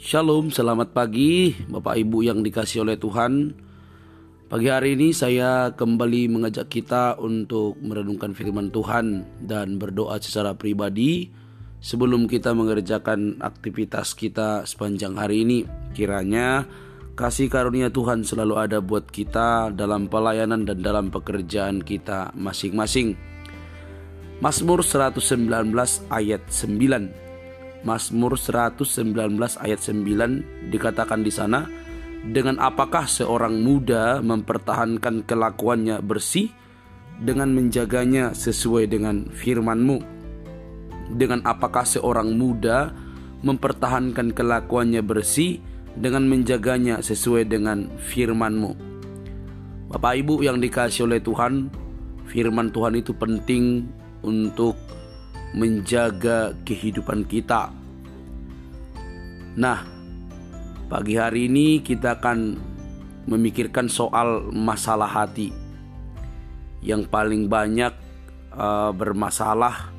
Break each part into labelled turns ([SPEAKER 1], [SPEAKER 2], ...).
[SPEAKER 1] Shalom, selamat pagi Bapak Ibu yang dikasih oleh Tuhan. Pagi hari ini saya kembali mengajak kita untuk merenungkan firman Tuhan Dan berdoa secara pribadi Sebelum kita mengerjakan aktivitas kita sepanjang hari ini. Kiranya kasih karunia Tuhan selalu ada buat kita dalam pelayanan dan dalam pekerjaan kita masing-masing. Mazmur 119 ayat 9 Mazmur 119 ayat 9 dikatakan di sana, dengan apakah seorang muda mempertahankan kelakuannya bersih dengan menjaganya sesuai dengan firman-Mu? Dengan apakah seorang muda mempertahankan kelakuannya bersih dengan menjaganya sesuai dengan firman-Mu? Bapak Ibu yang dikasih oleh Tuhan, firman Tuhan itu penting untuk menjaga kehidupan kita. Nah, pagi hari ini kita akan memikirkan soal masalah hati yang paling banyak uh, bermasalah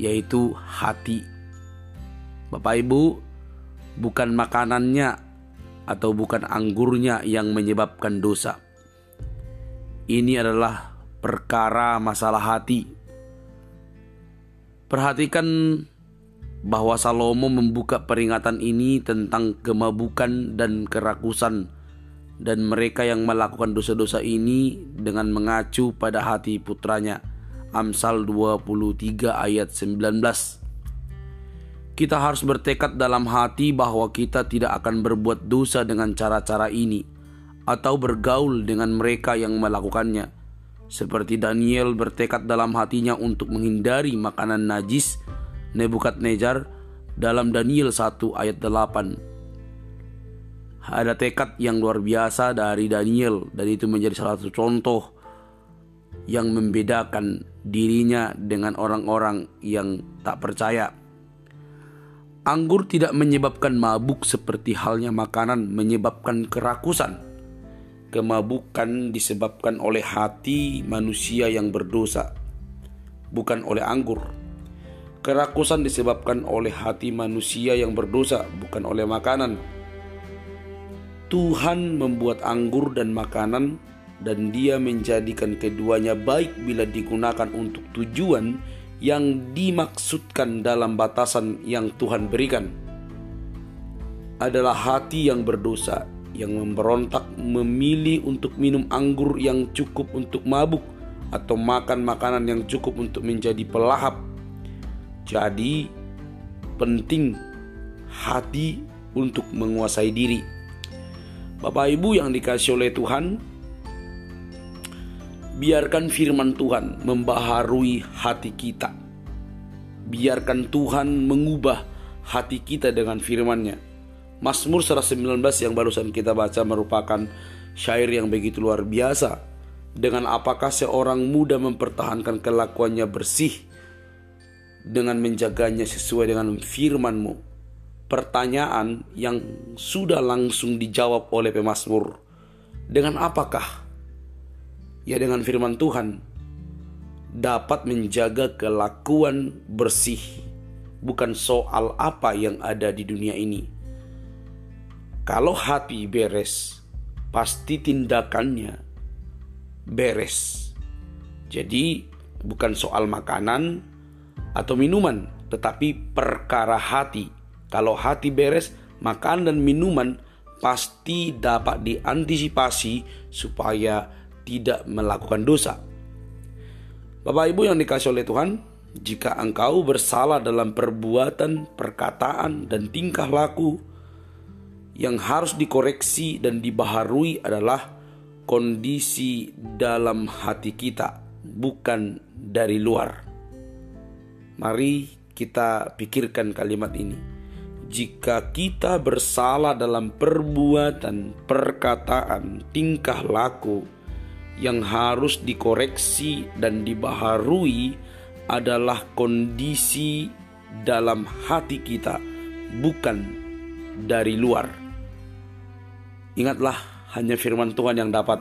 [SPEAKER 1] yaitu hati. Bapak Ibu, bukan makanannya atau bukan anggurnya yang menyebabkan dosa. Ini adalah perkara masalah hati Perhatikan bahwa Salomo membuka peringatan ini tentang kemabukan dan kerakusan dan mereka yang melakukan dosa-dosa ini dengan mengacu pada hati putranya. Amsal 23 ayat 19. Kita harus bertekad dalam hati bahwa kita tidak akan berbuat dosa dengan cara-cara ini atau bergaul dengan mereka yang melakukannya seperti Daniel bertekad dalam hatinya untuk menghindari makanan najis Nebukadnezar dalam Daniel 1 ayat 8. Ada tekad yang luar biasa dari Daniel dan itu menjadi salah satu contoh yang membedakan dirinya dengan orang-orang yang tak percaya. Anggur tidak menyebabkan mabuk seperti halnya makanan menyebabkan kerakusan. Kemabukan disebabkan oleh hati manusia yang berdosa, bukan oleh anggur. Kerakusan disebabkan oleh hati manusia yang berdosa, bukan oleh makanan. Tuhan membuat anggur dan makanan, dan Dia menjadikan keduanya baik bila digunakan untuk tujuan yang dimaksudkan dalam batasan yang Tuhan berikan. Adalah hati yang berdosa yang memberontak memilih untuk minum anggur yang cukup untuk mabuk atau makan makanan yang cukup untuk menjadi pelahap. Jadi, penting hati untuk menguasai diri. Bapak Ibu yang dikasih oleh Tuhan, biarkan firman Tuhan membaharui hati kita. Biarkan Tuhan mengubah hati kita dengan firman-Nya Mazmur 119 yang barusan kita baca merupakan syair yang begitu luar biasa. Dengan apakah seorang muda mempertahankan kelakuannya bersih dengan menjaganya sesuai dengan firmanmu? Pertanyaan yang sudah langsung dijawab oleh pemazmur. Dengan apakah? Ya dengan firman Tuhan dapat menjaga kelakuan bersih. Bukan soal apa yang ada di dunia ini kalau hati beres, pasti tindakannya beres. Jadi, bukan soal makanan atau minuman, tetapi perkara hati. Kalau hati beres, makan dan minuman pasti dapat diantisipasi supaya tidak melakukan dosa. Bapak Ibu yang dikasih oleh Tuhan, jika engkau bersalah dalam perbuatan, perkataan, dan tingkah laku, yang harus dikoreksi dan dibaharui adalah kondisi dalam hati kita, bukan dari luar. Mari kita pikirkan kalimat ini. Jika kita bersalah dalam perbuatan, perkataan, tingkah laku yang harus dikoreksi dan dibaharui adalah kondisi dalam hati kita, bukan dari luar. Ingatlah, hanya firman Tuhan yang dapat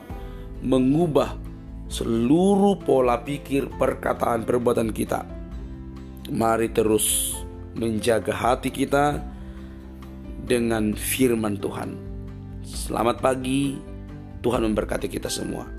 [SPEAKER 1] mengubah seluruh pola pikir, perkataan, perbuatan kita. Mari terus menjaga hati kita dengan firman Tuhan. Selamat pagi, Tuhan memberkati kita semua.